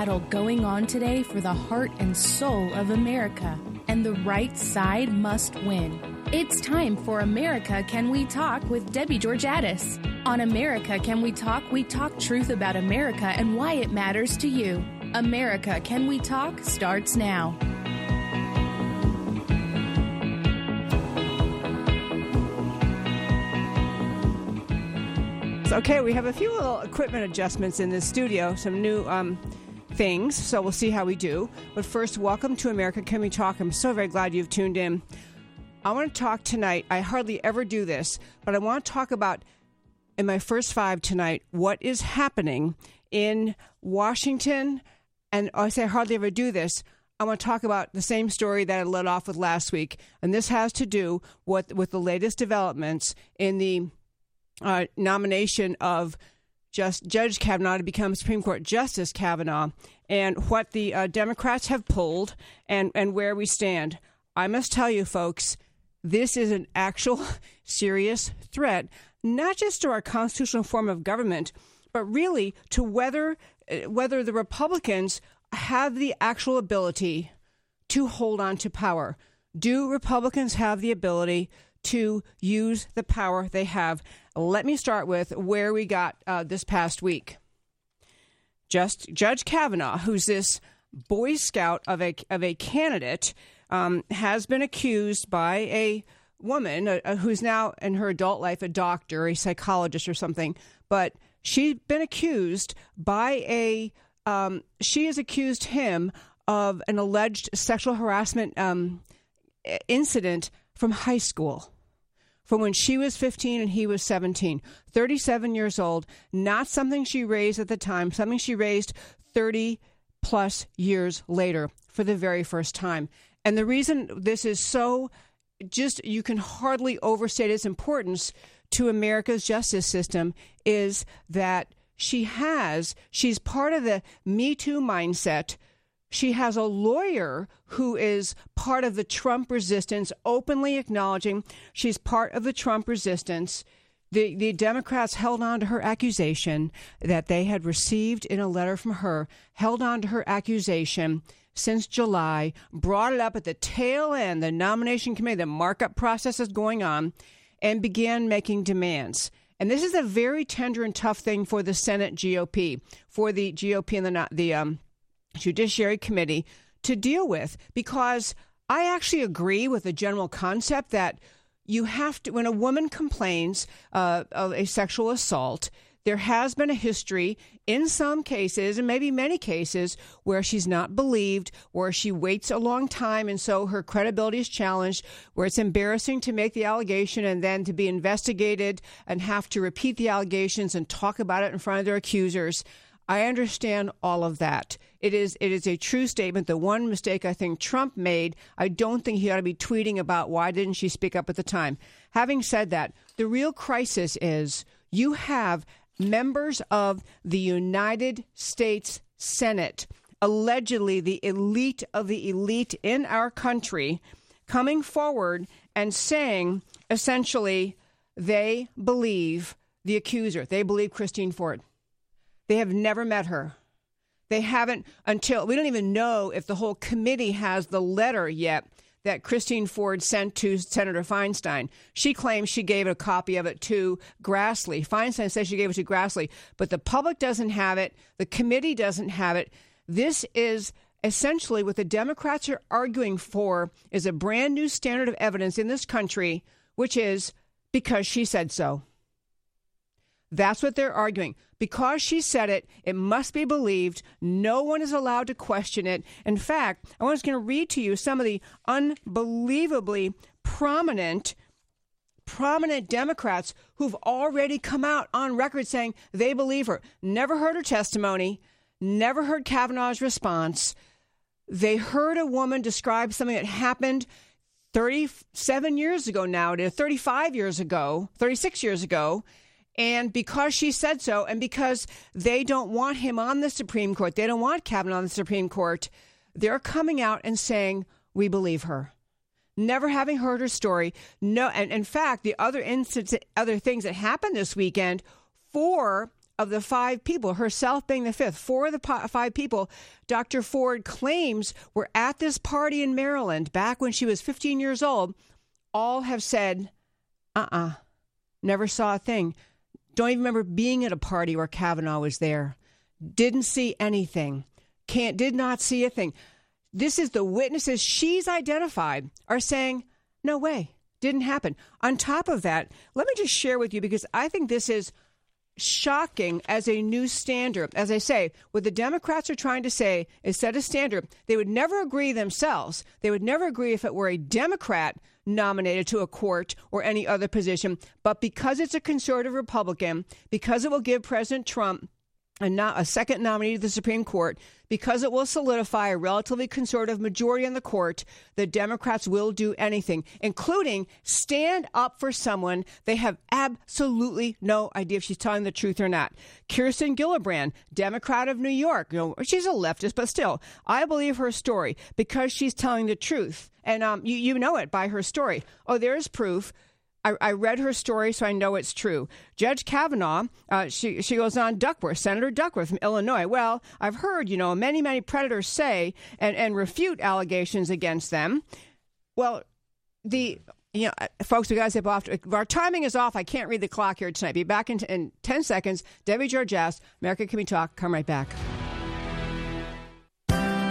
battle going on today for the heart and soul of America, and the right side must win. It's time for America Can We Talk with Debbie Georgatos. On America Can We Talk, we talk truth about America and why it matters to you. America Can We Talk starts now. Okay, we have a few little equipment adjustments in the studio, some new um, things, so we'll see how we do. But first, welcome to America Can We Talk? I'm so very glad you've tuned in. I want to talk tonight. I hardly ever do this, but I want to talk about in my first five tonight what is happening in Washington. And I say I hardly ever do this. I want to talk about the same story that I led off with last week, and this has to do with with the latest developments in the uh, nomination of just Judge Kavanaugh to become Supreme Court Justice Kavanaugh, and what the uh, Democrats have pulled, and and where we stand. I must tell you, folks, this is an actual serious threat, not just to our constitutional form of government, but really to whether uh, whether the Republicans have the actual ability to hold on to power. Do Republicans have the ability to use the power they have? Let me start with where we got uh, this past week. Just Judge Kavanaugh, who's this Boy Scout of a of a candidate, um, has been accused by a woman uh, who's now in her adult life a doctor, a psychologist, or something. But she's been accused by a um, she has accused him of an alleged sexual harassment um, incident from high school from when she was 15 and he was 17. 37 years old, not something she raised at the time, something she raised 30 plus years later for the very first time. And the reason this is so just, you can hardly overstate its importance to America's justice system is that she has, she's part of the Me Too mindset she has a lawyer who is part of the Trump resistance, openly acknowledging she's part of the Trump resistance. The, the Democrats held on to her accusation that they had received in a letter from her, held on to her accusation since July, brought it up at the tail end, the nomination committee, the markup process is going on, and began making demands. And this is a very tender and tough thing for the Senate GOP, for the GOP and the, the um, Judiciary Committee to deal with because I actually agree with the general concept that you have to, when a woman complains uh, of a sexual assault, there has been a history in some cases, and maybe many cases, where she's not believed, where she waits a long time, and so her credibility is challenged, where it's embarrassing to make the allegation and then to be investigated and have to repeat the allegations and talk about it in front of their accusers. I understand all of that. It is it is a true statement. The one mistake I think Trump made, I don't think he ought to be tweeting about why didn't she speak up at the time. Having said that, the real crisis is you have members of the United States Senate, allegedly the elite of the elite in our country, coming forward and saying essentially they believe the accuser. They believe Christine Ford. They have never met her. They haven't until we don't even know if the whole committee has the letter yet that Christine Ford sent to Senator Feinstein. She claims she gave a copy of it to Grassley. Feinstein says she gave it to Grassley, but the public doesn't have it. The committee doesn't have it. This is essentially what the Democrats are arguing for is a brand new standard of evidence in this country, which is because she said so. That's what they're arguing. Because she said it, it must be believed. No one is allowed to question it. In fact, I was going to read to you some of the unbelievably prominent prominent Democrats who've already come out on record saying they believe her. Never heard her testimony, never heard Kavanaugh's response. They heard a woman describe something that happened 37 years ago now, 35 years ago, 36 years ago, and because she said so, and because they don't want him on the Supreme Court, they don't want Kavanaugh on the Supreme Court, they're coming out and saying, We believe her. Never having heard her story. No, and in fact, the other instance, other things that happened this weekend, four of the five people, herself being the fifth, four of the five people Dr. Ford claims were at this party in Maryland back when she was 15 years old, all have said, uh uh-uh, uh, never saw a thing. Don't even remember being at a party where Kavanaugh was there. Didn't see anything. Can't, did not see a thing. This is the witnesses she's identified are saying, no way, didn't happen. On top of that, let me just share with you because I think this is shocking as a new standard. As I say, what the Democrats are trying to say is set a standard. They would never agree themselves. They would never agree if it were a Democrat nominated to a court or any other position. But because it's a conservative Republican, because it will give President Trump a, no, a second nominee to the Supreme Court, because it will solidify a relatively conservative majority on the court, the Democrats will do anything, including stand up for someone they have absolutely no idea if she's telling the truth or not. Kirsten Gillibrand, Democrat of New York, you know, she's a leftist, but still, I believe her story because she's telling the truth. And um, you, you know it by her story. Oh, there's proof I, I, read her story, so I know it's true. Judge Kavanaugh, uh, she, she goes on Duckworth, Senator Duckworth from Illinois. Well, I've heard, you know, many, many predators say and, and refute allegations against them. Well, the, you know, uh, folks, we got to zip off. Our timing is off. I can't read the clock here tonight. Be back in, in 10 seconds. Debbie Georges, America Can We Talk? Come right back.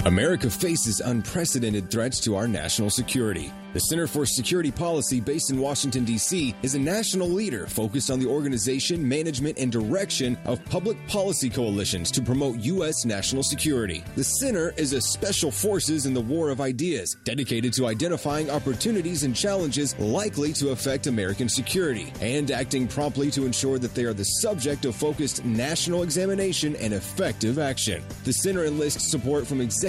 America faces unprecedented threats to our national security. The Center for Security Policy, based in Washington, D.C., is a national leader focused on the organization, management, and direction of public policy coalitions to promote U.S. national security. The Center is a special forces in the war of ideas, dedicated to identifying opportunities and challenges likely to affect American security and acting promptly to ensure that they are the subject of focused national examination and effective action. The Center enlists support from executive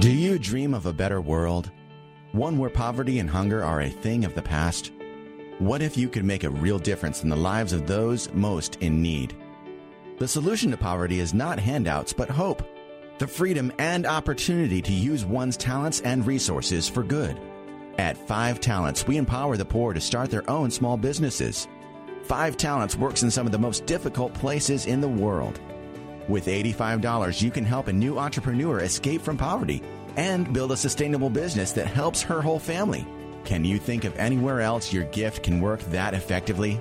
Do you dream of a better world? One where poverty and hunger are a thing of the past? What if you could make a real difference in the lives of those most in need? The solution to poverty is not handouts, but hope. The freedom and opportunity to use one's talents and resources for good. At Five Talents, we empower the poor to start their own small businesses. Five Talents works in some of the most difficult places in the world. With $85, you can help a new entrepreneur escape from poverty and build a sustainable business that helps her whole family. Can you think of anywhere else your gift can work that effectively?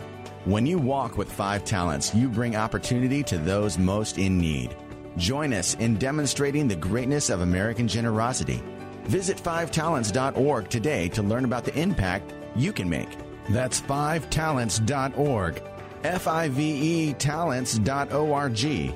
When you walk with five talents, you bring opportunity to those most in need. Join us in demonstrating the greatness of American generosity. Visit fivetalents.org today to learn about the impact you can make. That's fivetalents.org. F I V E talents.org.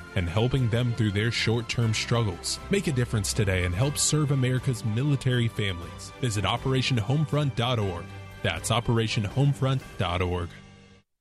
and helping them through their short term struggles. Make a difference today and help serve America's military families. Visit OperationHomefront.org. That's OperationHomefront.org.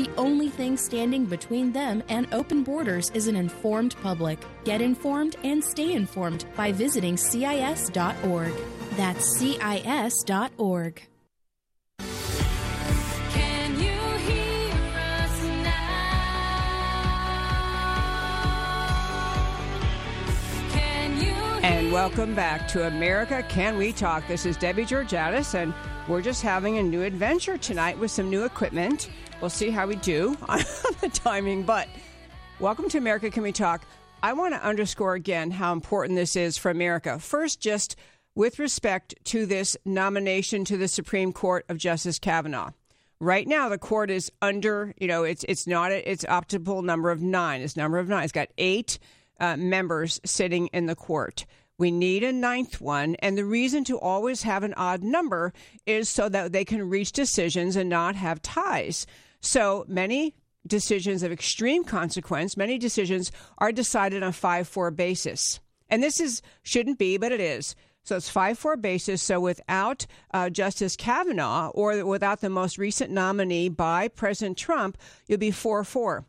The only thing standing between them and open borders is an informed public. Get informed and stay informed by visiting CIS.org. That's CIS.org. Can you hear us now? Can you And welcome back to America Can We Talk? This is Debbie Georgatos, and we're just having a new adventure tonight with some new equipment. We'll see how we do on the timing, but welcome to America Can We Talk? I want to underscore again how important this is for America. First, just with respect to this nomination to the Supreme Court of Justice Kavanaugh. Right now, the court is under, you know, it's it's not a, its optimal number of nine. It's number of nine. It's got eight uh, members sitting in the court. We need a ninth one, and the reason to always have an odd number is so that they can reach decisions and not have ties. So many decisions of extreme consequence, many decisions are decided on 5 4 basis. And this is shouldn't be, but it is. So it's 5 4 basis. So without uh, Justice Kavanaugh or without the most recent nominee by President Trump, you'll be 4 4.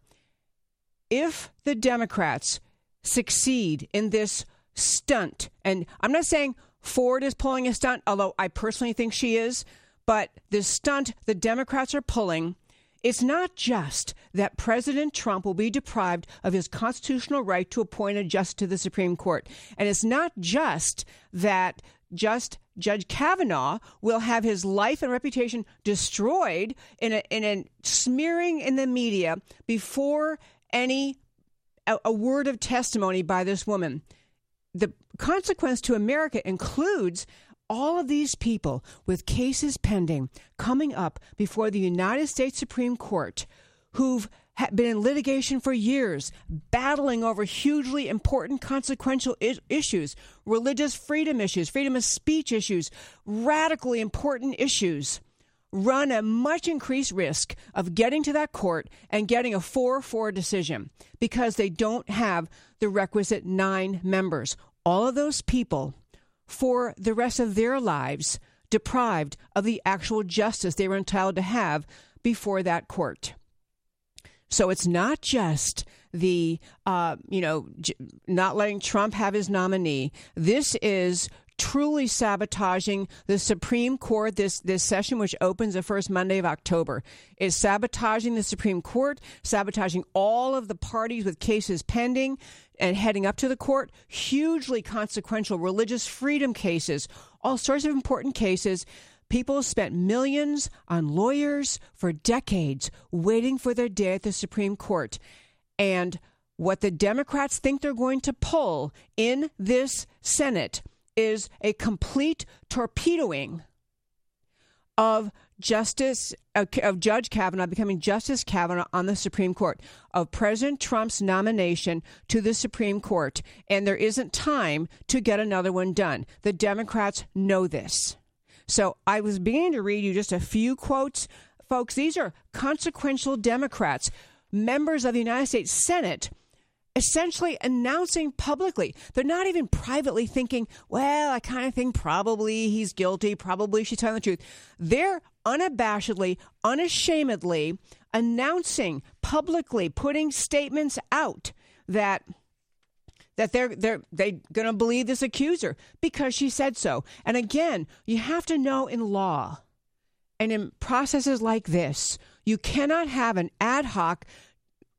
If the Democrats succeed in this stunt, and I'm not saying Ford is pulling a stunt, although I personally think she is, but the stunt the Democrats are pulling it's not just that President Trump will be deprived of his constitutional right to appoint a justice to the Supreme Court. And it's not just that just Judge Kavanaugh will have his life and reputation destroyed in a, in a smearing in the media before any a, a word of testimony by this woman. The consequence to America includes all of these people with cases pending coming up before the United States Supreme Court who've been in litigation for years, battling over hugely important, consequential issues, religious freedom issues, freedom of speech issues, radically important issues, run a much increased risk of getting to that court and getting a 4 4 decision because they don't have the requisite nine members. All of those people for the rest of their lives deprived of the actual justice they were entitled to have before that court. So it's not just the, uh, you know, not letting Trump have his nominee. This is truly sabotaging the Supreme Court. This this session, which opens the first Monday of October, is sabotaging the Supreme Court, sabotaging all of the parties with cases pending and heading up to the court. Hugely consequential religious freedom cases, all sorts of important cases. People spent millions on lawyers for decades waiting for their day at the Supreme Court. And what the Democrats think they're going to pull in this Senate is a complete torpedoing of Justice of, of Judge Kavanaugh becoming Justice Kavanaugh on the Supreme Court of President Trump's nomination to the Supreme Court, and there isn't time to get another one done. The Democrats know this. So I was beginning to read you just a few quotes, folks. These are consequential Democrats, members of the United States Senate essentially announcing publicly. They're not even privately thinking, well, I kind of think probably he's guilty, probably she's telling the truth. They're unabashedly, unashamedly announcing publicly, putting statements out that that they're they're they going to believe this accuser because she said so. And again, you have to know in law and in processes like this, you cannot have an ad hoc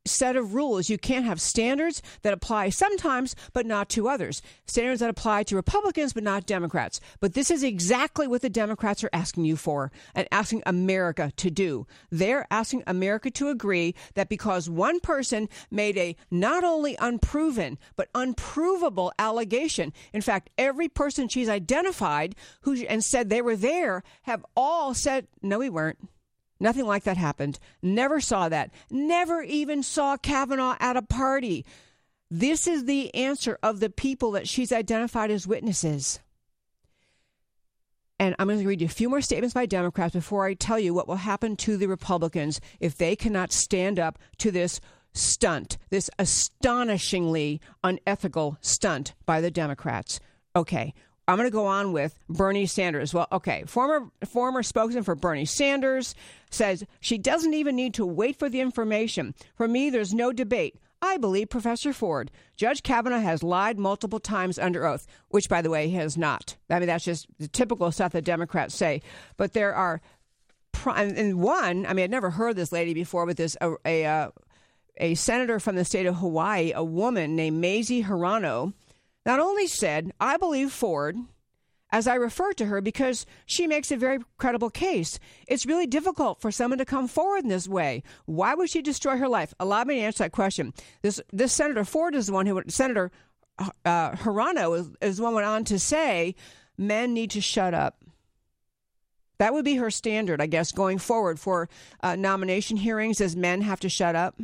set of rules. You can't have standards that apply sometimes, but not to others. Standards that apply to Republicans, but not Democrats. But this is exactly what the Democrats are asking you for and asking America to do. They're asking America to agree that because one person made a not only unproven, but unprovable allegation, in fact, every person she's identified who and said they were there have all said, no, we weren't. Nothing like that happened. Never saw that. Never even saw Kavanaugh at a party. This is the answer of the people that she's identified as witnesses. And I'm going to read you a few more statements by Democrats before I tell you what will happen to the Republicans if they cannot stand up to this stunt, this astonishingly unethical stunt by the Democrats. Okay, I'm going to go on with Bernie Sanders. Well, okay, former former spokesman for Bernie Sanders says she doesn't even need to wait for the information. For me, there's no debate. I believe Professor Ford. Judge Kavanaugh has lied multiple times under oath, which, by the way, he has not. I mean, that's just the typical stuff that Democrats say. But there are, and one, I mean, I'd never heard this lady before, but this a a, uh, a senator from the state of Hawaii, a woman named Mazie Hirono, not only said, "I believe Ford." as I refer to her because she makes a very credible case. It's really difficult for someone to come forward in this way. Why would she destroy her life? Allow me to answer that question. This this Senator Ford is the one who Senator uh, Hirono is, is the one went on to say men need to shut up. That would be her standard, I guess, going forward for uh, nomination hearings. As men have to shut up.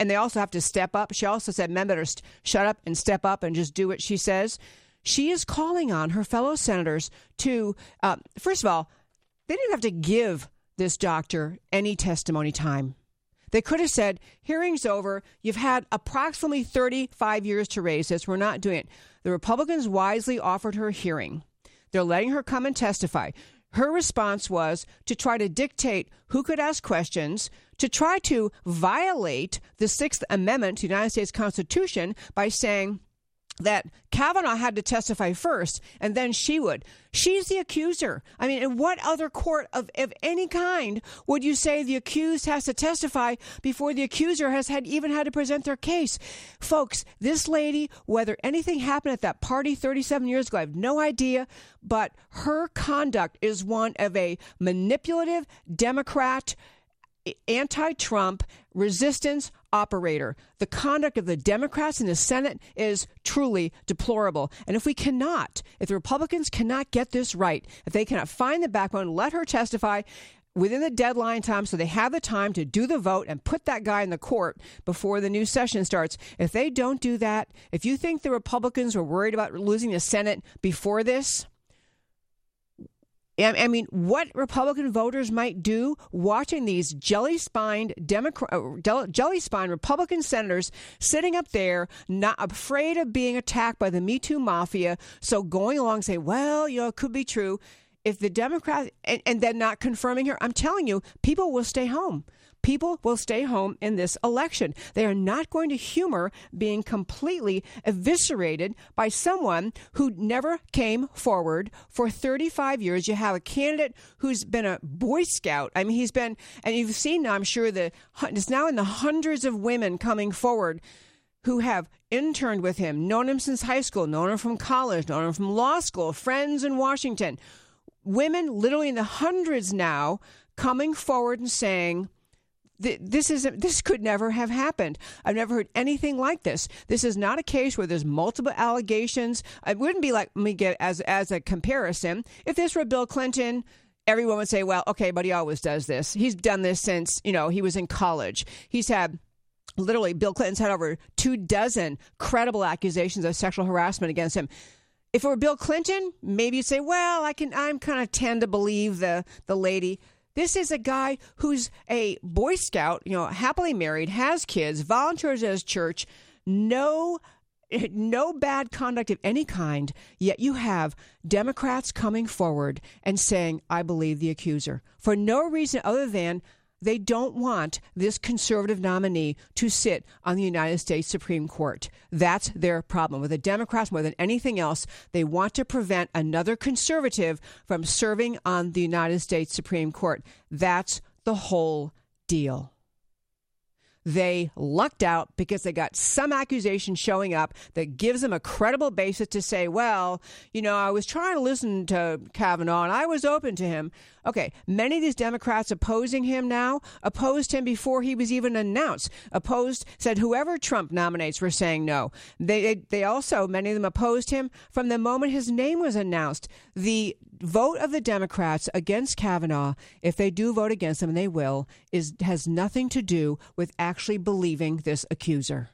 And they also have to step up. She also said men better st- shut up and step up and just do what she says she is calling on her fellow senators to, uh, first of all, they didn't have to give this doctor any testimony time. They could have said, hearing's over. You've had approximately 35 years to raise this. We're not doing it. The Republicans wisely offered her a hearing. They're letting her come and testify. Her response was to try to dictate who could ask questions, to try to violate the Sixth Amendment to the United States Constitution by saying, that Kavanaugh had to testify first and then she would. She's the accuser. I mean, in what other court of, of any kind would you say the accused has to testify before the accuser has had even had to present their case? Folks, this lady, whether anything happened at that party 37 years ago, I have no idea, but her conduct is one of a manipulative Democrat anti Trump resistance operator. The conduct of the Democrats in the Senate is truly deplorable. And if we cannot, if the Republicans cannot get this right, if they cannot find the backbone, let her testify within the deadline time so they have the time to do the vote and put that guy in the court before the new session starts. If they don't do that, if you think the Republicans were worried about losing the Senate before this, I mean, what Republican voters might do watching these jelly-spined Democrat, uh, jelly-spined Republican senators sitting up there, not afraid of being attacked by the Me Too mafia, so going along say, "Well, you know, it could be true." If the Democrats and, and then not confirming her, I'm telling you, people will stay home people will stay home in this election. They are not going to humor being completely eviscerated by someone who never came forward for 35 years. You have a candidate who's been a Boy Scout. I mean, he's been, and you've seen, I'm sure, the it's now in the hundreds of women coming forward who have interned with him, known him since high school, known him from college, known him from law school, friends in Washington. Women, literally in the hundreds now, coming forward and saying, this is this could never have happened. I've never heard anything like this. This is not a case where there's multiple allegations. It wouldn't be like let me get as as a comparison. If this were Bill Clinton, everyone would say, "Well, okay, but he always does this. He's done this since you know he was in college. He's had." Literally, Bill Clinton's had over two dozen credible accusations of sexual harassment against him. If it were Bill Clinton, maybe you'd say, "Well, I can. I'm kind of tend to believe the the lady." This is a guy who's a Boy Scout, you know, happily married, has kids, volunteers at his church, no no bad conduct of any kind, yet you have Democrats coming forward and saying, I believe the accuser, for no reason other than they don't want this conservative nominee to sit on the United States Supreme Court. That's their problem. With the Democrats, more than anything else, they want to prevent another conservative from serving on the United States Supreme Court. That's the whole deal. They lucked out because they got some accusation showing up that gives them a credible basis to say, well, you know, I was trying to listen to Kavanaugh and I was open to him. Okay, many of these Democrats opposing him now opposed him before he was even announced. Opposed, said whoever Trump nominates, we're saying no. They, they, also, many of them opposed him from the moment his name was announced. The vote of the Democrats against Kavanaugh, if they do vote against him, and they will, is has nothing to do with actually believing this accuser.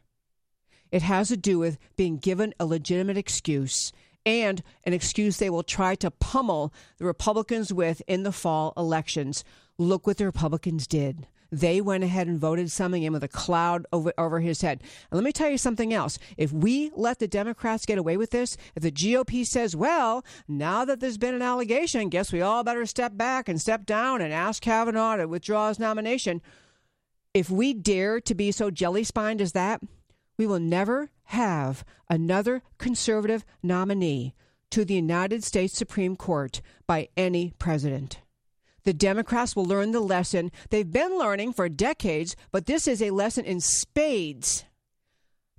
It has to do with being given a legitimate excuse and an excuse they will try to pummel the Republicans with in the fall elections. Look what the Republicans did. They went ahead and voted something in with a cloud over, over his head. And let me tell you something else. If we let the Democrats get away with this, if the GOP says, well, now that there's been an allegation, guess we all better step back and step down and ask Kavanaugh to withdraw his nomination. If we dare to be so jelly spined as that, we will never have another conservative nominee to the United States Supreme Court by any president. The Democrats will learn the lesson they've been learning for decades, but this is a lesson in spades.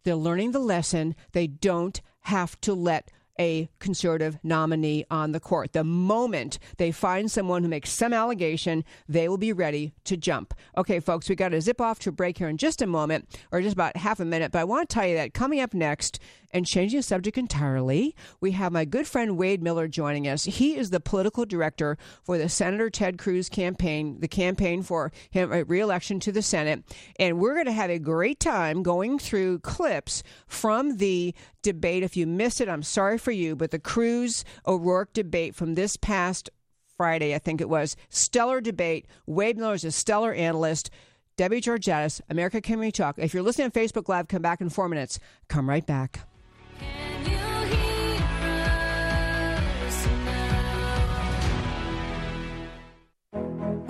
They're learning the lesson they don't have to let a conservative nominee on the court. The moment they find someone who makes some allegation, they will be ready to jump. Okay, folks, we got to zip off to a break here in just a moment, or just about half a minute. But I want to tell you that coming up next, and changing the subject entirely, we have my good friend Wade Miller joining us. He is the political director for the Senator Ted Cruz campaign, the campaign for him uh, reelection to the Senate. And we're going to have a great time going through clips from the debate. If you missed it, I'm sorry for you, but the Cruz O'Rourke debate from this past Friday, I think it was, stellar debate. Wade Miller is a stellar analyst. Debbie Georgatos, America Can We Talk. If you're listening on Facebook Live, come back in four minutes. Come right back.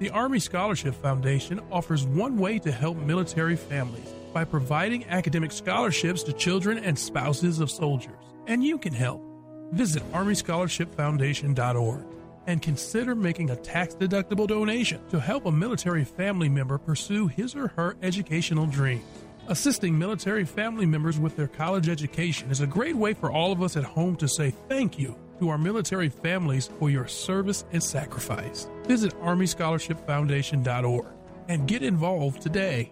The Army Scholarship Foundation offers one way to help military families by providing academic scholarships to children and spouses of soldiers. And you can help. Visit ArmyScholarshipFoundation.org and consider making a tax deductible donation to help a military family member pursue his or her educational dreams. Assisting military family members with their college education is a great way for all of us at home to say thank you to our military families for your service and sacrifice. Visit ArmyScholarshipFoundation.org and get involved today.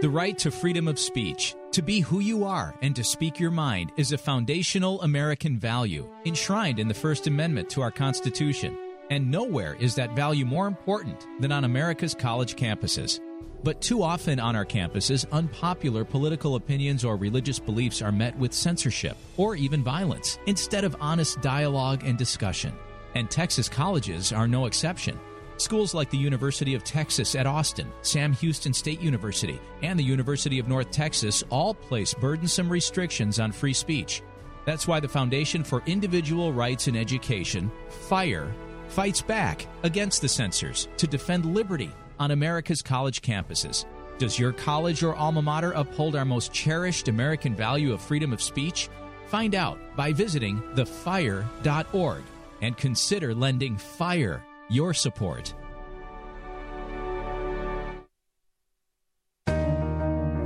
The right to freedom of speech, to be who you are and to speak your mind, is a foundational American value enshrined in the First Amendment to our Constitution. And nowhere is that value more important than on America's college campuses. But too often on our campuses, unpopular political opinions or religious beliefs are met with censorship or even violence instead of honest dialogue and discussion. And Texas colleges are no exception. Schools like the University of Texas at Austin, Sam Houston State University, and the University of North Texas all place burdensome restrictions on free speech. That's why the Foundation for Individual Rights in Education, FIRE, fights back against the censors to defend liberty on America's college campuses. Does your college or alma mater uphold our most cherished American value of freedom of speech? Find out by visiting thefire.org and consider lending FIRE your support.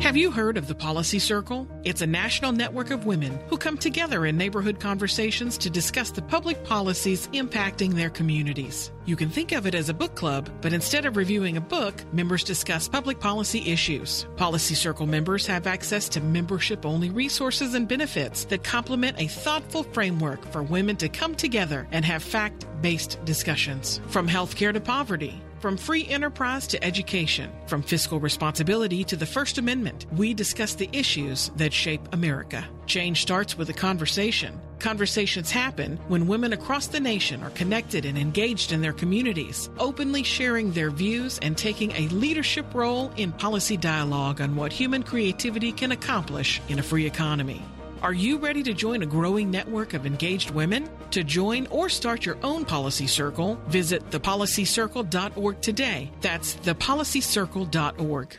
Have you heard of the Policy Circle? It's a national network of women who come together in neighborhood conversations to discuss the public policies impacting their communities. You can think of it as a book club, but instead of reviewing a book, members discuss public policy issues. Policy Circle members have access to membership only resources and benefits that complement a thoughtful framework for women to come together and have fact based discussions. From healthcare to poverty, from free enterprise to education, from fiscal responsibility to the First Amendment, we discuss the issues that shape America. Change starts with a conversation. Conversations happen when women across the nation are connected and engaged in their communities, openly sharing their views and taking a leadership role in policy dialogue on what human creativity can accomplish in a free economy. Are you ready to join a growing network of engaged women? To join or start your own policy circle, visit thepolicycircle.org today. That's thepolicycircle.org.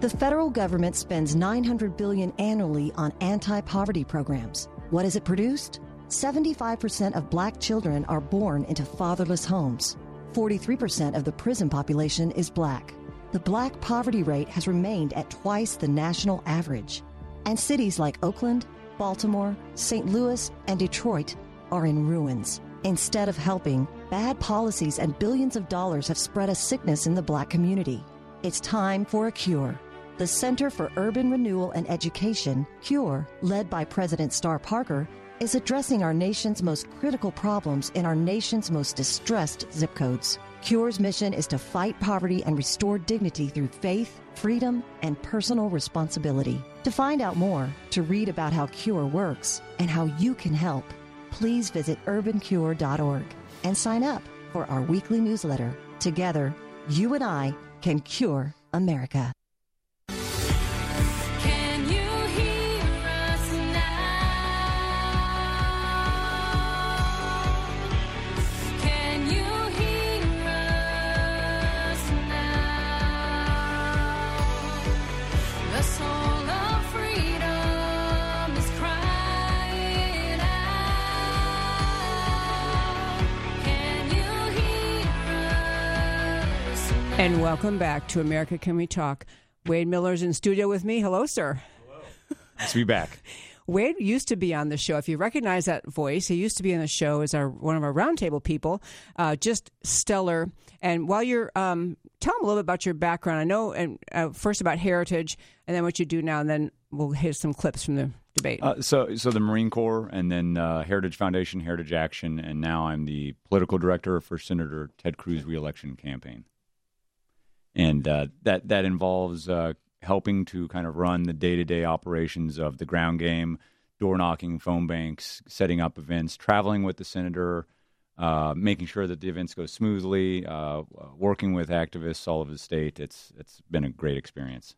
The federal government spends 900 billion annually on anti-poverty programs. What has it produced? 75% of black children are born into fatherless homes. 43% of the prison population is black. The black poverty rate has remained at twice the national average. And cities like Oakland, Baltimore, St. Louis, and Detroit are in ruins. Instead of helping, bad policies and billions of dollars have spread a sickness in the black community. It's time for a cure. The Center for Urban Renewal and Education, CURE, led by President Star Parker, is addressing our nation's most critical problems in our nation's most distressed zip codes. CURE's mission is to fight poverty and restore dignity through faith, freedom, and personal responsibility. To find out more, to read about how CURE works, and how you can help, please visit urbancure.org and sign up for our weekly newsletter. Together, you and I can cure America. And welcome back to America Can We Talk. Wade Miller's in studio with me. Hello, sir. Nice to be back. Wade used to be on the show. If you recognize that voice, he used to be on the show as our one of our roundtable people. Uh, just stellar. And while you're, um, tell him a little bit about your background. I know, and uh, first about heritage, and then what you do now, and then we'll hit some clips from the debate. Uh, so, so the Marine Corps, and then uh, Heritage Foundation, Heritage Action, and now I'm the political director for Senator Ted Cruz reelection campaign. And uh, that that involves uh, helping to kind of run the day to day operations of the ground game, door knocking, phone banks, setting up events, traveling with the senator, uh, making sure that the events go smoothly, uh, working with activists all over the state. It's it's been a great experience.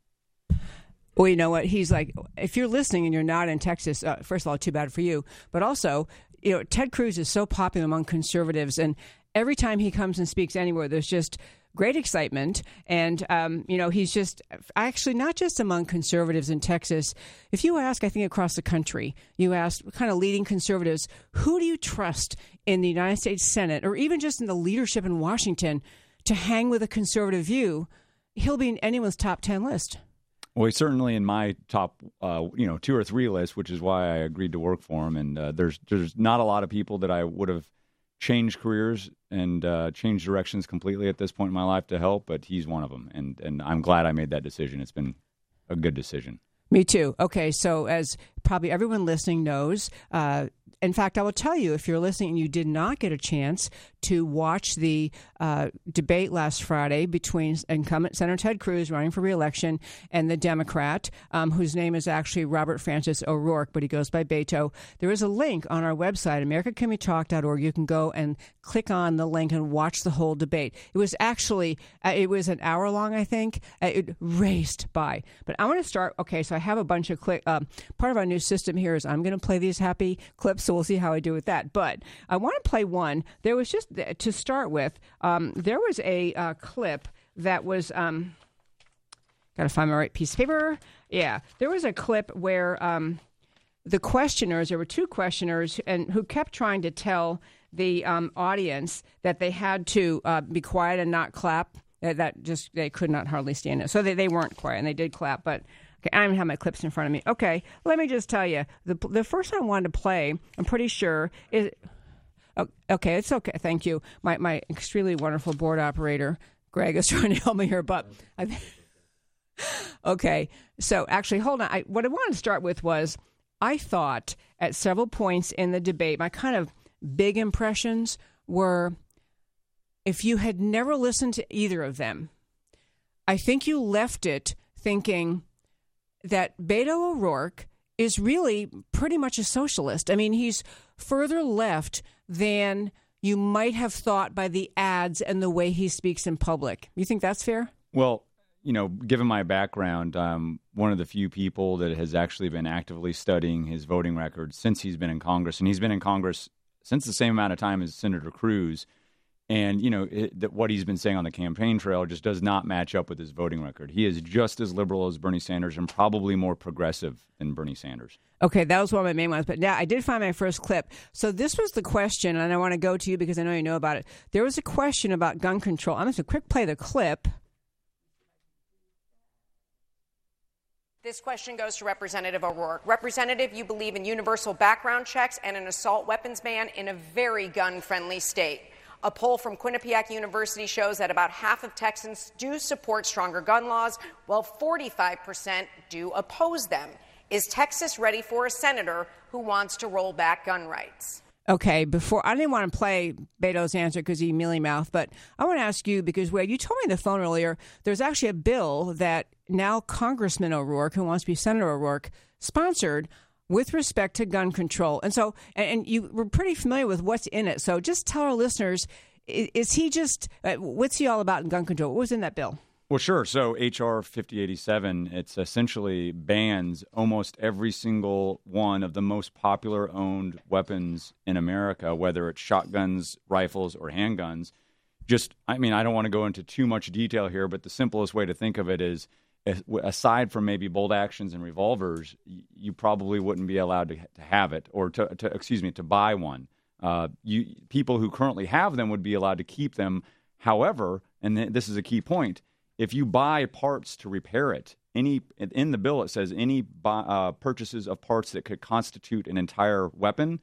Well, you know what? He's like, if you're listening and you're not in Texas, uh, first of all, too bad for you. But also, you know, Ted Cruz is so popular among conservatives, and every time he comes and speaks anywhere, there's just great excitement. And, um, you know, he's just actually not just among conservatives in Texas. If you ask, I think across the country, you ask kind of leading conservatives, who do you trust in the United States Senate or even just in the leadership in Washington to hang with a conservative view? He'll be in anyone's top 10 list. Well, he's certainly in my top, uh, you know, two or three list, which is why I agreed to work for him. And uh, there's there's not a lot of people that I would have changed careers and uh, directions completely at this point in my life to help, but he's one of them. And and I'm glad I made that decision. It's been a good decision. Me too. Okay, so as probably everyone listening knows, uh, in fact, I will tell you if you're listening and you did not get a chance to watch the uh, debate last Friday between incumbent Senator Ted Cruz running for reelection and the Democrat, um, whose name is actually Robert Francis O'Rourke, but he goes by Beto. There is a link on our website, AmericaCanWeTalk.org. You can go and click on the link and watch the whole debate. It was actually uh, it was an hour long, I think. Uh, it raced by. But I want to start. Okay, so I have a bunch of clip. Um, part of our new system here is I'm going to play these happy clips, so we'll see how I do with that. But I want to play one. There was just to start with. Um, there was a uh, clip that was. Um, Got to find my right piece of paper. Yeah, there was a clip where um, the questioners, there were two questioners, and who kept trying to tell the um, audience that they had to uh, be quiet and not clap. Uh, that just they could not hardly stand it. So they, they weren't quiet and they did clap, but. Okay, I don't have my clips in front of me. Okay, let me just tell you the the first I wanted to play. I'm pretty sure is okay. It's okay. Thank you. My my extremely wonderful board operator Greg is trying to help me here, but I. Okay, so actually, hold on. I, what I wanted to start with was I thought at several points in the debate, my kind of big impressions were if you had never listened to either of them, I think you left it thinking that Beto O'Rourke is really pretty much a socialist. I mean, he's further left than you might have thought by the ads and the way he speaks in public. You think that's fair? Well, you know, given my background, I'm one of the few people that has actually been actively studying his voting record since he's been in Congress, and he's been in Congress since the same amount of time as Senator Cruz. And you know it, that what he's been saying on the campaign trail just does not match up with his voting record. He is just as liberal as Bernie Sanders, and probably more progressive than Bernie Sanders. Okay, that was one of my main ones. But now I did find my first clip. So this was the question, and I want to go to you because I know you know about it. There was a question about gun control. I'm just going to quick play the clip. This question goes to Representative O'Rourke. Representative, you believe in universal background checks and an assault weapons ban in a very gun friendly state. A poll from Quinnipiac University shows that about half of Texans do support stronger gun laws, while 45% do oppose them. Is Texas ready for a senator who wants to roll back gun rights? Okay, before I didn't want to play Beto's answer because he mealy mouth, but I want to ask you because where you told me on the phone earlier, there's actually a bill that now Congressman O'Rourke, who wants to be Senator O'Rourke, sponsored with respect to gun control. And so, and, you were pretty familiar with what's in it. So just tell our listeners, is, he just, uh, what's he all about in gun control? What was in that bill? Well, sure. So HR 5087, it's essentially bans almost every single one of the most popular owned weapons in America, whether it's shotguns, rifles, or handguns. Just, I mean, I don't want to go into too much detail here, but the simplest way to think of it is aside from maybe bolt actions and revolvers, you probably wouldn't be allowed to, to have it or to, to, excuse me, to buy one. Uh, you people who currently have them would be allowed to keep them. However, and th- this is a key point, if you buy parts to repair it, any in the bill it says any buy, uh, purchases of parts that could constitute an entire weapon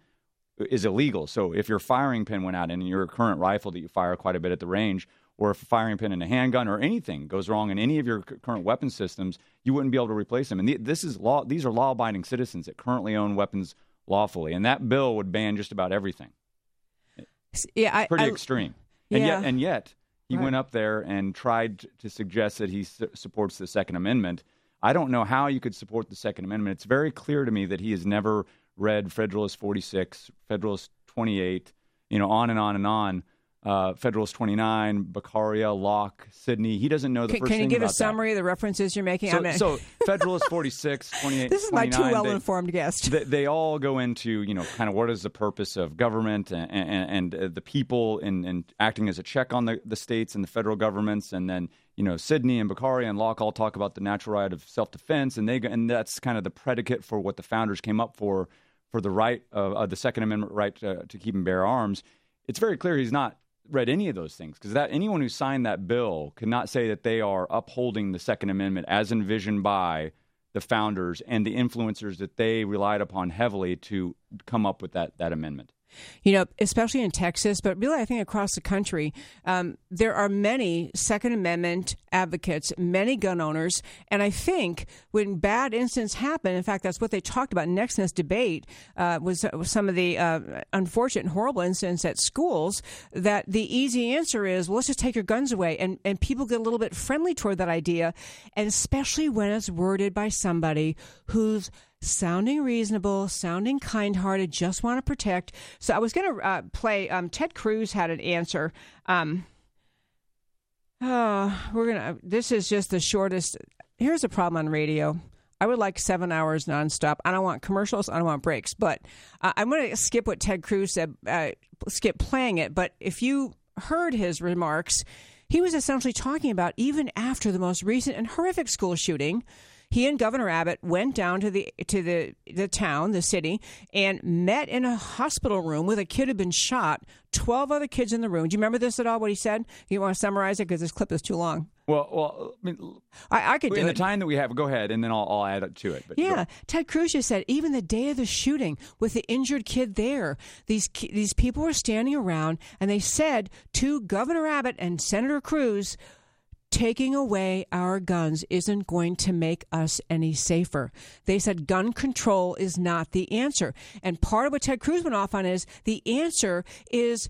is illegal. So if your firing pin went out in your current rifle that you fire quite a bit at the range, or if a firing pin in a handgun or anything goes wrong in any of your current weapon systems, you wouldn't be able to replace them. And the, this is law; these are law-abiding citizens that currently own weapons lawfully, and that bill would ban just about everything. Yeah, I, Pretty I- extreme. And Yeah. yet, and yet, he Right. went up there and tried to suggest that he su- supports the Second Amendment. I don't know how you could support the Second Amendment. It's very clear to me that he has never read Federalist 46, Federalist 28, you know, on and on and on. Uh, Federalist 29, Beccaria, Locke, Sidney. He doesn't know the Can, first can you give a about that. summary of the references you're making? So, I'm so Federalist 46, 28, this is my too 29, well they- informed guest. they, they all go into you know kind of what is the purpose of government and, and, and uh, the people and, and acting as a check on the, the states and the federal governments and then you know Sidney and Beccaria and Locke all talk about the natural right of self defense and they and that's kind of the predicate for what the founders came up for for the right of uh, the Second Amendment right to, to keep and bear arms. It's very clear he's not read any of those things because that anyone who signed that bill cannot say that they are upholding the Second Amendment as envisioned by the founders and the influencers that they relied upon heavily to come up with that that amendment. You know, especially in Texas, but really, I think across the country, um, there are many Second Amendment advocates, many gun owners, and I think when bad incidents happen, in fact, that's what they talked about next in this debate uh, was, was some of the uh, unfortunate and horrible incidents at schools. That the easy answer is, well, let's just take your guns away, and and people get a little bit friendly toward that idea, and especially when it's worded by somebody who's sounding reasonable, sounding kind hearted, just want to protect. So I was going to uh, play, um, Ted Cruz had an answer. Um, oh, we're going to, this is just the shortest. Here's a problem on radio. I would like seven hours nonstop. I don't want commercials. I don't want breaks. But uh, I'm going to skip what Ted Cruz said, uh, skip playing it. But if you heard his remarks, he was essentially talking about even after the most recent and horrific school shooting, he and Governor Abbott went down to the to the the town, the city, and met in a hospital room with a kid who'd been shot. Twelve other kids in the room. Do you remember this at all? What he said? You want to summarize it because this clip is too long. Well, well, I mean, I, I could do in the it. time that we have, go ahead, and then I'll, I'll add it to it. But Yeah, Ted Cruz just said even the day of the shooting, with the injured kid there, these these people were standing around, and they said to Governor Abbott and Senator Cruz, "Taking away our guns isn't going to make us any safer." They said gun control is not the answer, and part of what Ted Cruz went off on is the answer is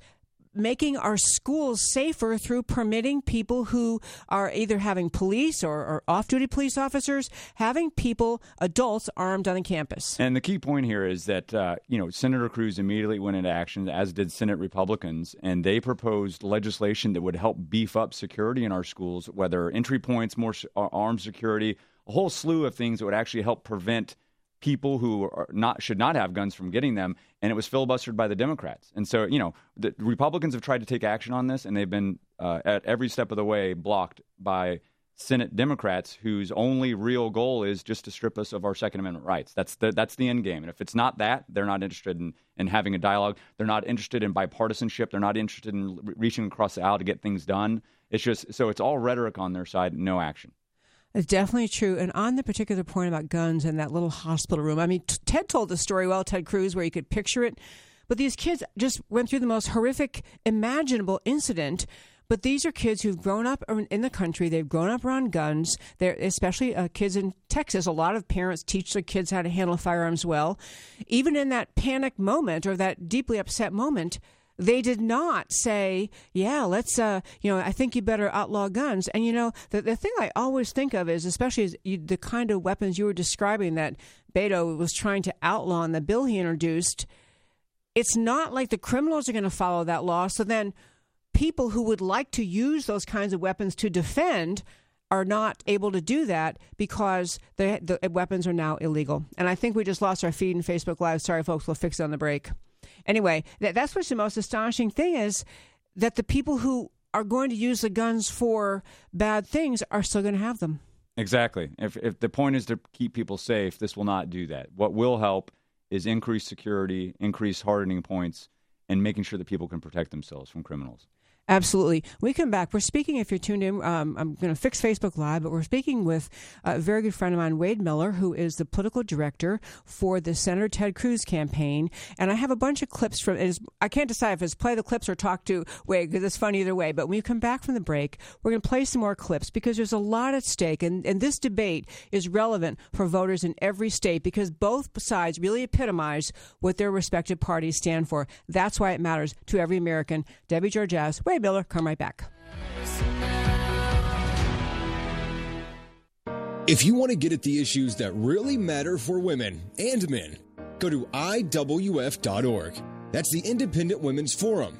making our schools safer through permitting people who are either having police or, or off duty police officers, having people, adults, armed on the campus. And the key point here is that uh, you know Senator Cruz immediately went into action, as did Senate Republicans, and they proposed legislation that would help beef up security in our schools, whether entry points, more armed security, a whole slew of things that would actually help prevent people who are not should not have guns from getting them. And it was filibustered by the Democrats. And so you know the Republicans have tried to take action on this, and they've been uh, at every step of the way blocked by Senate Democrats whose only real goal is just to strip us of our Second Amendment rights. That's the that's the end game. And if it's not that, they're not interested in, in having a dialogue. They're not interested in bipartisanship. They're not interested in re- reaching across the aisle to get things done. It's just so it's all rhetoric on their side, no action. It's definitely true. And on the particular point about guns and that little hospital room, I mean, Ted told the story well, Ted Cruz, where you could picture it. But these kids just went through the most horrific imaginable incident. But these are kids who've grown up in in the country. They've grown up around guns. They're especially uh, kids in Texas. A lot of parents teach their kids how to handle firearms well. Even in that panic moment or that deeply upset moment, they did not say, "Yeah, let's." Uh, you know, I think you better outlaw guns. And you know, the the thing I always think of is, especially as you, the kind of weapons you were describing that Beto was trying to outlaw in the bill he introduced. It's not like the criminals are going to follow that law. So then, people who would like to use those kinds of weapons to defend are not able to do that because the, the weapons are now illegal. And I think we just lost our feed in Facebook Live. Sorry, folks. We'll fix it on the break. Anyway, that, that's what's the most astonishing thing is that the people who are going to use the guns for bad things are still going to have them. Exactly. If if the point is to keep people safe, this will not do that. What will help is increased security, increased hardening points, and making sure that people can protect themselves from criminals. Absolutely. We come back. We're speaking, if you're tuned in, um, I'm going to fix Facebook Live, but we're speaking with a very good friend of mine, Wade Miller, who is the political director for the Senator Ted Cruz campaign. And I have a bunch of clips from it. I can't decide if it's play the clips or talk to Wade because it's fun either way. But when you come back from the break, we're going to play some more clips because there's a lot at stake. And, and this debate is relevant for voters in every state because both sides really epitomize what their respective parties stand for. That's why it matters to every American. Debbie Georgatos, Wade Miller, come right back. If you want to get at the issues that really matter for women and men, go to IWF.org. That's the Independent Women's Forum.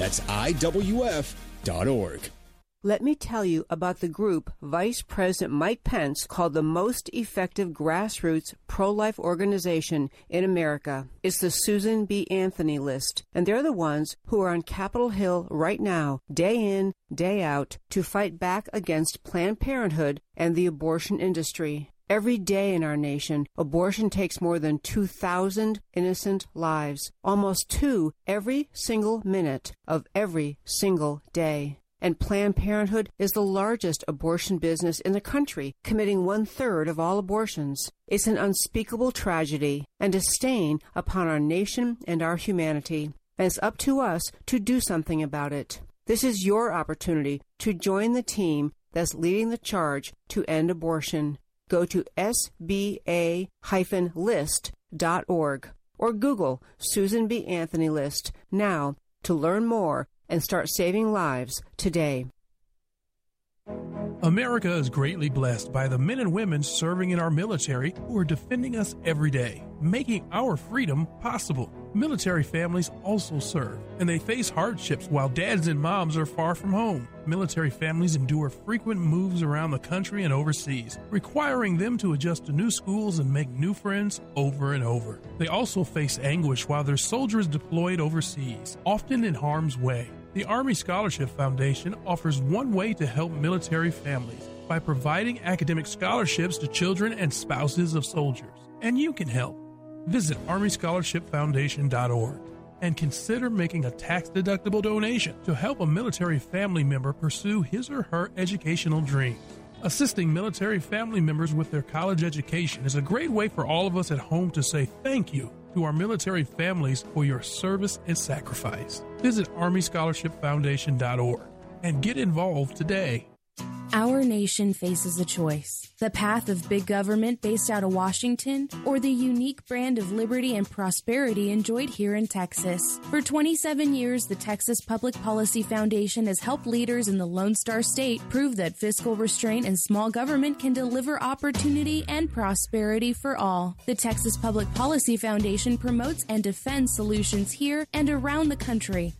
That's IWF.org. Let me tell you about the group Vice President Mike Pence called the most effective grassroots pro life organization in America. It's the Susan B. Anthony list, and they're the ones who are on Capitol Hill right now, day in, day out, to fight back against Planned Parenthood and the abortion industry. Every day in our nation, abortion takes more than 2,000 innocent lives, almost two every single minute of every single day. And Planned Parenthood is the largest abortion business in the country, committing one third of all abortions. It's an unspeakable tragedy and a stain upon our nation and our humanity. And it's up to us to do something about it. This is your opportunity to join the team that's leading the charge to end abortion. Go to sba-list.org or Google Susan B. Anthony List now to learn more and start saving lives today. America is greatly blessed by the men and women serving in our military who are defending us every day, making our freedom possible. Military families also serve, and they face hardships while dads and moms are far from home. Military families endure frequent moves around the country and overseas, requiring them to adjust to new schools and make new friends over and over. They also face anguish while their soldiers deployed overseas, often in harm's way. The Army Scholarship Foundation offers one way to help military families by providing academic scholarships to children and spouses of soldiers. And you can help. Visit ArmyScholarshipFoundation.org and consider making a tax deductible donation to help a military family member pursue his or her educational dreams. Assisting military family members with their college education is a great way for all of us at home to say thank you to our military families for your service and sacrifice. Visit ArmyScholarshipFoundation.org and get involved today. Our nation faces a choice the path of big government based out of Washington, or the unique brand of liberty and prosperity enjoyed here in Texas. For 27 years, the Texas Public Policy Foundation has helped leaders in the Lone Star State prove that fiscal restraint and small government can deliver opportunity and prosperity for all. The Texas Public Policy Foundation promotes and defends solutions here and around the country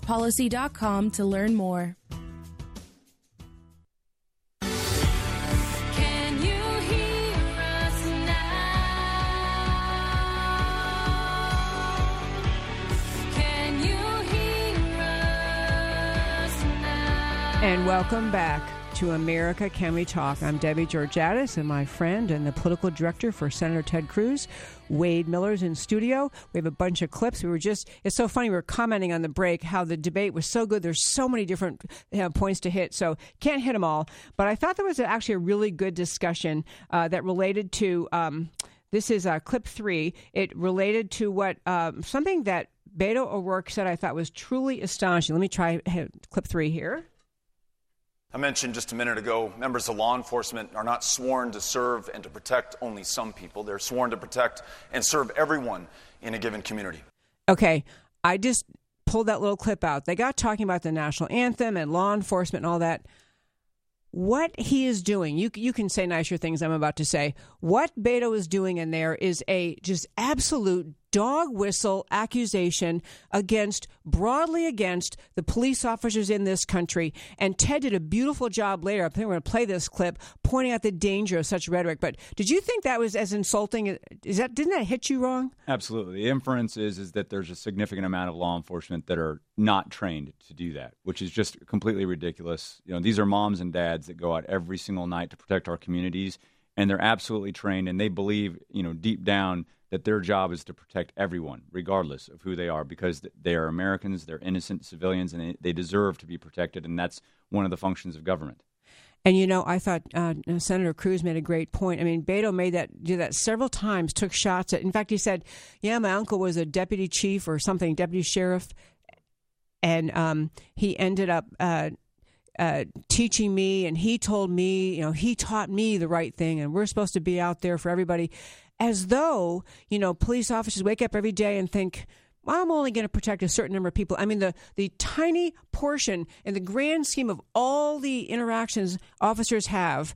texaspolicy.com to learn more. Can you hear us now? Can you hear us now? And welcome back to America Can We Talk. I'm Debbie Georgatos, and my friend and the political director for Senator Ted Cruz, Wade Miller's in studio. We have a bunch of clips. We were just, it's so funny, we were commenting on the break how the debate was so good. There's so many different know, points to hit, so can't hit them all. But I thought there was actually a really good discussion uh, that related to. Um, this is uh, clip three. It related to what um, something that Beto O'Rourke said I thought was truly astonishing. Let me try clip three here. I mentioned just a minute ago, members of law enforcement are not sworn to serve and to protect only some people. They're sworn to protect and serve everyone in a given community. Okay, I just pulled that little clip out. They got talking about the national anthem and law enforcement and all that. What he is doing, you you can say nicer things I'm about to say. What Beto is doing in there is a just absolute dog whistle accusation against broadly against the police officers in this country. And Ted did a beautiful job later. I think we're going to play this clip pointing out the danger of such rhetoric. But did you think that was as insulting? Is that didn't that hit you wrong? Absolutely. The inference is is that there's a significant amount of law enforcement that are not trained to do that, which is just completely ridiculous. You know, these are moms and dads that go out every single night to protect our communities, and they're absolutely trained, and they believe, you know, deep down that their job is to protect everyone, regardless of who they are, because they are Americans, they're innocent civilians, and they, deserve to be protected, and that's one of the functions of government. And you know, I thought uh, Senator Cruz made a great point. I mean, Beto made that do that several times. Took shots at. In fact, he said, "Yeah, my uncle was a deputy chief or something, deputy sheriff, and um, he ended up." Uh, uh, teaching me, and he told me, you know, he taught me the right thing, and we're supposed to be out there for everybody, as though you know, police officers wake up every day and think, well, I'm only going to protect a certain number of people. I mean, the, the tiny portion in the grand scheme of all the interactions officers have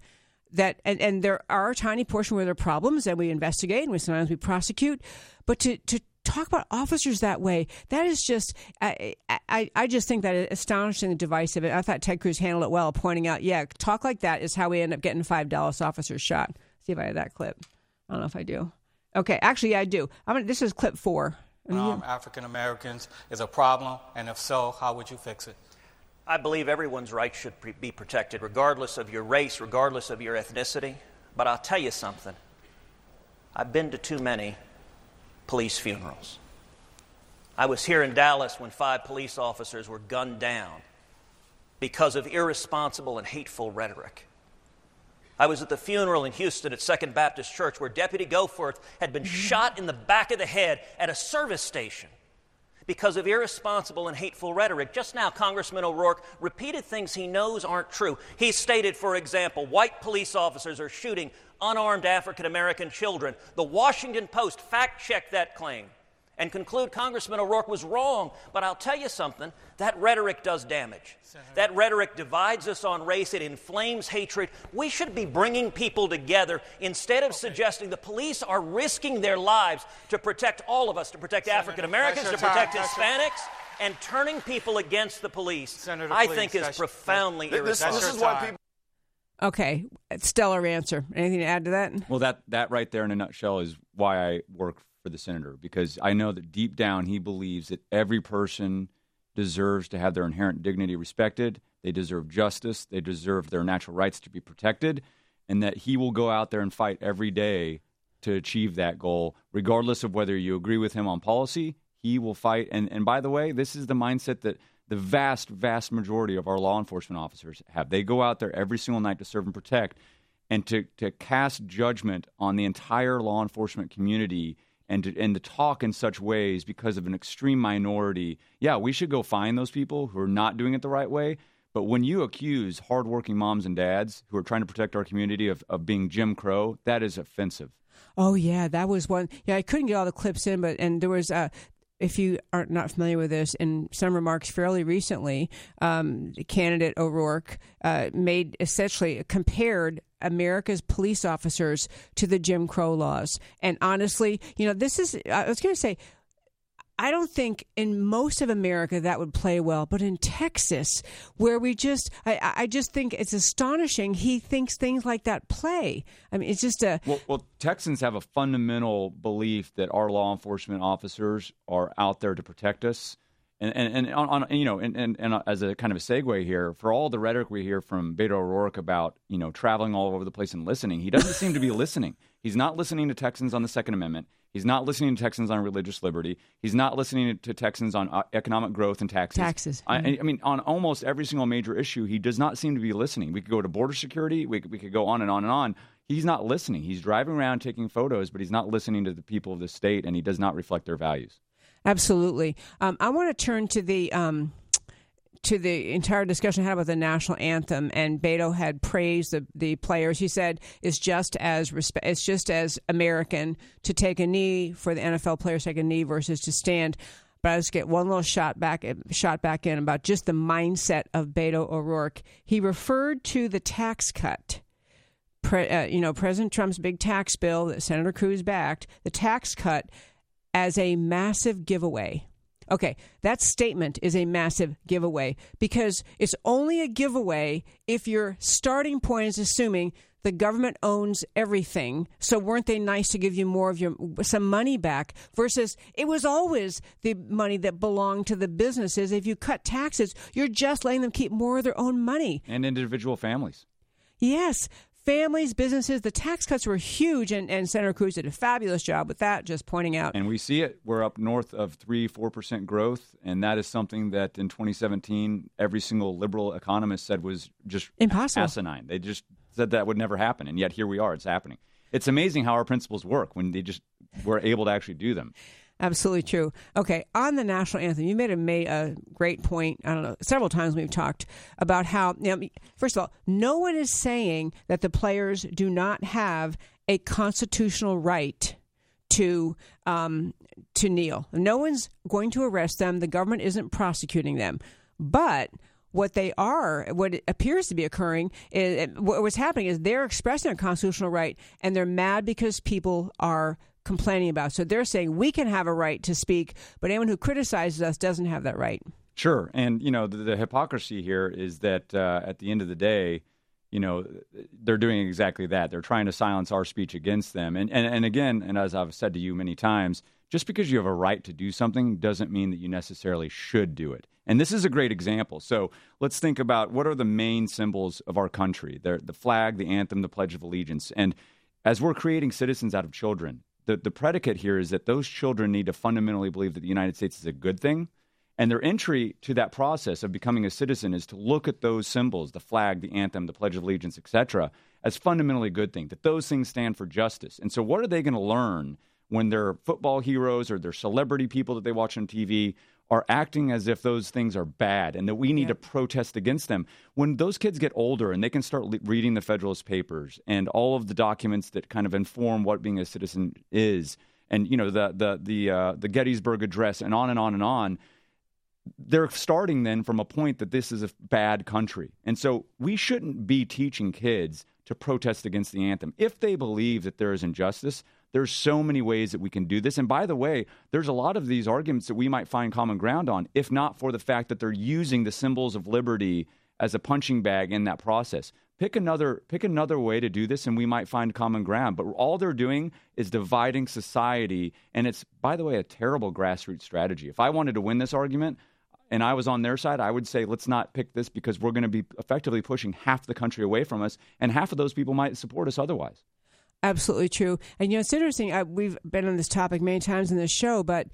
that, and, and there are a tiny portion where there are problems and we investigate and we sometimes we prosecute, but to, to talk about officers that way, that is just, I, I, I just think that is astonishingly divisive. I thought Ted Cruz handled it well, pointing out, yeah, talk like that is how we end up getting five Dallas officers shot. See if I had that clip. I don't know if I do. Okay, actually, yeah, I do. I'm gonna, this is clip four. um, African Americans is a problem, and if so, how would you fix it? I believe everyone's rights should pre- be protected, regardless of your race, regardless of your ethnicity. But I'll tell you something. I've been to too many police funerals. I was here in Dallas when five police officers were gunned down because of irresponsible and hateful rhetoric. I was at the funeral in Houston at Second Baptist Church where Deputy Goforth had been mm-hmm. shot in the back of the head at a service station because of irresponsible and hateful rhetoric. Just now, Congressman O'Rourke repeated things he knows aren't true. He stated, for example, white police officers are shooting unarmed African American children. The Washington Post fact checked that claim and conclude Congressman O'Rourke was wrong. But I'll tell you something that rhetoric does damage. That rhetoric divides us on race, it inflames hatred. We should be bringing people together instead of suggesting the police are risking their lives to protect all of us, to protect African Americans, to protect time. Hispanics. And turning people against the police, Senator, I please, think, is that's- profoundly This, this irresponsible. is why people. Okay, stellar answer. Anything to add to that? Well, that that right there in a nutshell is why I work for the senator because I know that deep down he believes that every person deserves to have their inherent dignity respected. They deserve justice. They deserve their natural rights to be protected, and that he will go out there and fight every day to achieve that goal, regardless of whether you agree with him on policy. He will fight. And and by the way, this is the mindset that the vast, vast majority of our law enforcement officers have. They go out there every single night to serve and protect and to, to cast judgment on the entire law enforcement community and to, and to talk in such ways because of an extreme minority. Yeah, we should go find those people who are not doing it the right way. But when you accuse hardworking moms and dads who are trying to protect our community of, of being Jim Crow, that is offensive. Oh yeah, that was one. Yeah, I couldn't get all the clips in, but and there was. Uh, if you are not familiar with this, in some remarks fairly recently, um, candidate O'Rourke uh, made essentially compared America's police officers to the Jim Crow laws. And honestly, you know, this is. I was going to say. I don't think in most of America that would play well, but in Texas, where we just, I, I just think it's astonishing. He thinks things like that play. I mean, it's just a, Well, well, Texans have a fundamental belief that our law enforcement officers are out there to protect us. And, and, and on, on you know, and, and, and as a kind of a segue here, for all the rhetoric we hear from Beto O'Rourke about you know traveling all over the place and listening, he doesn't seem to be listening. He's not listening to Texans on the Second Amendment. He's not listening to Texans on religious liberty. He's not listening to Texans on uh, economic growth and taxes. Taxes. I, I mean, on almost every single major issue, he does not seem to be listening. We could go to border security. We could, we could go on and on and on. He's not listening. He's driving around taking photos, but he's not listening to the people of the state, and he does not reflect their values. Absolutely. Um, I want to turn to the um, to the entire discussion I had about the national anthem, and Beto had praised the, the players. He said it's just as respe- it's just as American to take a knee for the NFL players to take a knee versus to stand. But I just get one little shot back shot back in about just the mindset of Beto O'Rourke. He referred to the tax cut. Pre, uh, you know, President Trump's big tax bill that Senator Cruz backed, the tax cut as a massive giveaway. Okay, that statement is a massive giveaway because it's only a giveaway if your starting point is assuming the government owns everything. So weren't they nice to give you more of your some money back versus it was always the money that belonged to the businesses. If you cut taxes, you're just letting them keep more of their own money. And individual families. Yes, families, businesses, the tax cuts were huge, and, and Senator Cruz did a fabulous job with that, just pointing out. And we see it. We're up north of 3 4% growth. And that is something that in 2017, every single liberal economist said was just Impossible. asinine. They just said that would never happen. And yet here we are. It's happening. It's amazing how our principles work when they just were able to actually do them. Absolutely true. Okay, on the national anthem, you made a, made a great point. I don't know, several times we've talked about how, you know, first of all, no one is saying that the players do not have a constitutional right to um, to kneel. No one's going to arrest them. The government isn't prosecuting them, but what they are, what appears to be occurring, is what's happening is they're expressing a constitutional right, and they're mad because people are complaining about. So they're saying we can have a right to speak, but anyone who criticizes us doesn't have that right. Sure, and you know the, the hypocrisy here is that uh, at the end of the day, you know they're doing exactly that. They're trying to silence our speech against them, and and, and again, and as I've said to you many times, just because you have a right to do something doesn't mean that you necessarily should do it. And this is a great example. So let's think about what are the main symbols of our country: They're the flag, the anthem, the Pledge of Allegiance, and as we're creating citizens out of children, the, the predicate here is that those children need to fundamentally believe that the United States is a good thing. And their entry to that process of becoming a citizen is to look at those symbols, the flag, the anthem, the Pledge of Allegiance, etc., as fundamentally a good thing, that those things stand for justice. And so, what are they going to learn when they're football heroes or they're celebrity people that they watch on TV are acting as if those things are bad and that we need to protest against them. When those kids get older and they can start le- reading the Federalist Papers and all of the documents that kind of inform what being a citizen is, and you know the the the uh, the Gettysburg Address, and on and on and on, they're starting then from a point that this is a bad country. And so we shouldn't be teaching kids to protest against the anthem. If they believe that there is injustice, there's so many ways that we can do this. And by the way, there's a lot of these arguments that we might find common ground on, if not for the fact that they're using the symbols of liberty as a punching bag in that process. Pick another pick another way to do this and we might find common ground. But all they're doing is dividing society and it's by the way a terrible grassroots strategy. If I wanted to win this argument, and I was on their side, I would say let's not pick this because we're going to be effectively pushing half the country away from us, and half of those people might support us otherwise. Absolutely true. And you know, it's interesting. I, we've been on this topic many times in this show, but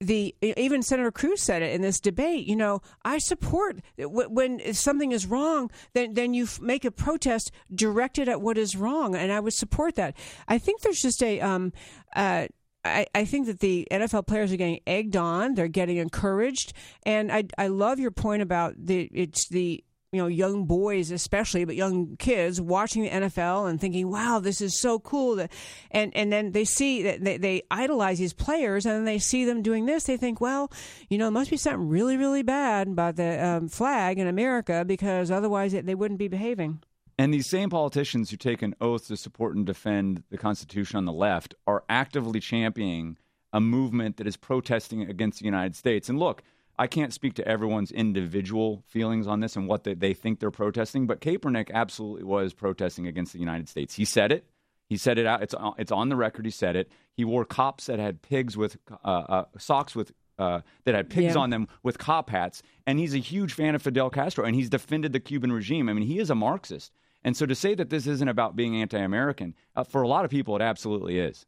the even Senator Cruz said it in this debate. You know, I support w- when something is wrong, then then you make a protest directed at what is wrong, and I would support that. I think there's just a. Um, uh, I, I think that the NFL players are getting egged on. They're getting encouraged, and I I love your point about the it's the you know young boys especially but young kids watching the NFL and thinking wow this is so cool and and then they see that they, they idolize these players and then they see them doing this they think well you know it must be something really really bad about the um, flag in America because otherwise they wouldn't be behaving And these same politicians who take an oath to support and defend the Constitution on the left are actively championing a movement that is protesting against the United States. And look, I can't speak to everyone's individual feelings on this and what they, they think they're protesting, but Kaepernick absolutely was protesting against the United States. He said it. He said it out. It's on- it's on the record. He said it. He wore cops that had pigs with uh, uh, socks with uh, that had pigs Yeah. on them with cop hats. And he's a huge fan of Fidel Castro, and he's defended the Cuban regime. I mean, he is a Marxist. And so to say that this isn't about being anti-American, uh, for a lot of people, it absolutely is.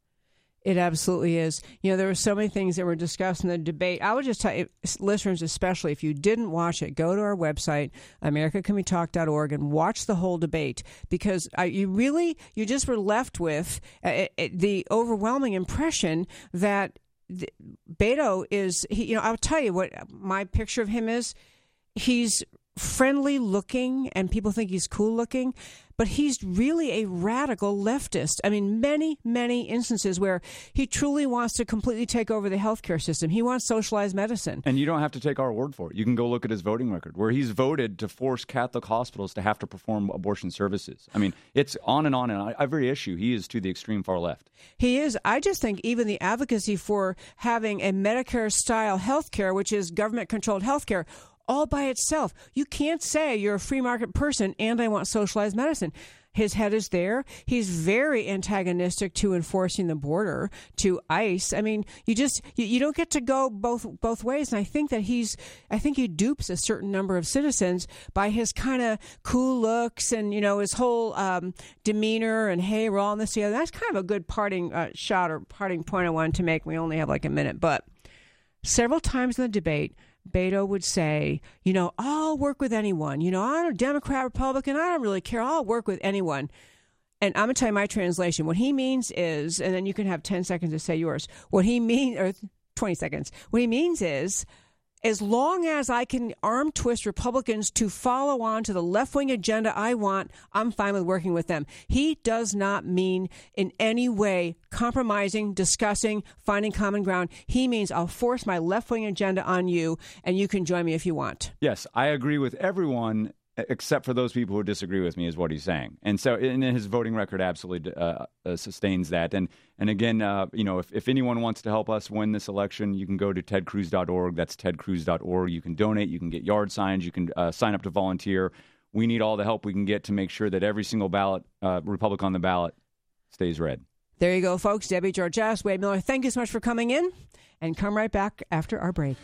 It absolutely is. You know, there were so many things that were discussed in the debate. I would just tell you, listeners, especially if you didn't watch it, go to our website, americacanwetalk.org, and watch the whole debate because uh, you really, you just were left with uh, uh, the overwhelming impression that th- Beto is, he, you know, I'll tell you what my picture of him is. He's friendly looking and people think he's cool looking, but he's really a radical leftist. I mean, many, many instances where he truly wants to completely take over the healthcare system. He wants socialized medicine. And you don't have to take our word for it. You can go look at his voting record, where he's voted to force Catholic hospitals to have to perform abortion services. I mean, it's on and on and on. Every issue, he is to the extreme far left. He is. I just think even the advocacy for having a Medicare style health care, which is government controlled health care, all by itself. You can't say you're a free market person and I want socialized medicine. His head is there. He's very antagonistic to enforcing the border, to ICE. I mean, you just you, you don't get to go both both ways. And I think that he's I think he dupes a certain number of citizens by his kind of cool looks and you know his whole um, demeanor and hey, we're all in this together. That's kind of a good parting uh, shot or parting point I wanted to make. We only have like a minute, but several times in the debate, Beto would say, you know, I'll work with anyone. You know, I'm a Democrat, Republican. I don't really care. I'll work with anyone. And I'm going to tell you my translation. What he means is, and then you can have 10 seconds to say yours. What he means, or 20 seconds. What he means is, as long as I can arm twist Republicans to follow on to the left wing agenda I want, I'm fine with working with them. He does not mean in any way compromising, discussing, finding common ground. He means I'll force my left wing agenda on you and you can join me if you want. Yes, I agree with everyone except for those people who disagree with me, is what he's saying. And so, and his voting record absolutely uh, uh, sustains that. And and again, uh, you know, if, if anyone wants to help us win this election, you can go to tedcruz.org. That's tedcruz.org. You can donate. You can get yard signs. You can uh, sign up to volunteer. We need all the help we can get to make sure that every single ballot, uh, Republic on the ballot, stays red. There you go, folks. Debbie Georgatos, Wade Miller, thank you so much for coming in and come right back after our break.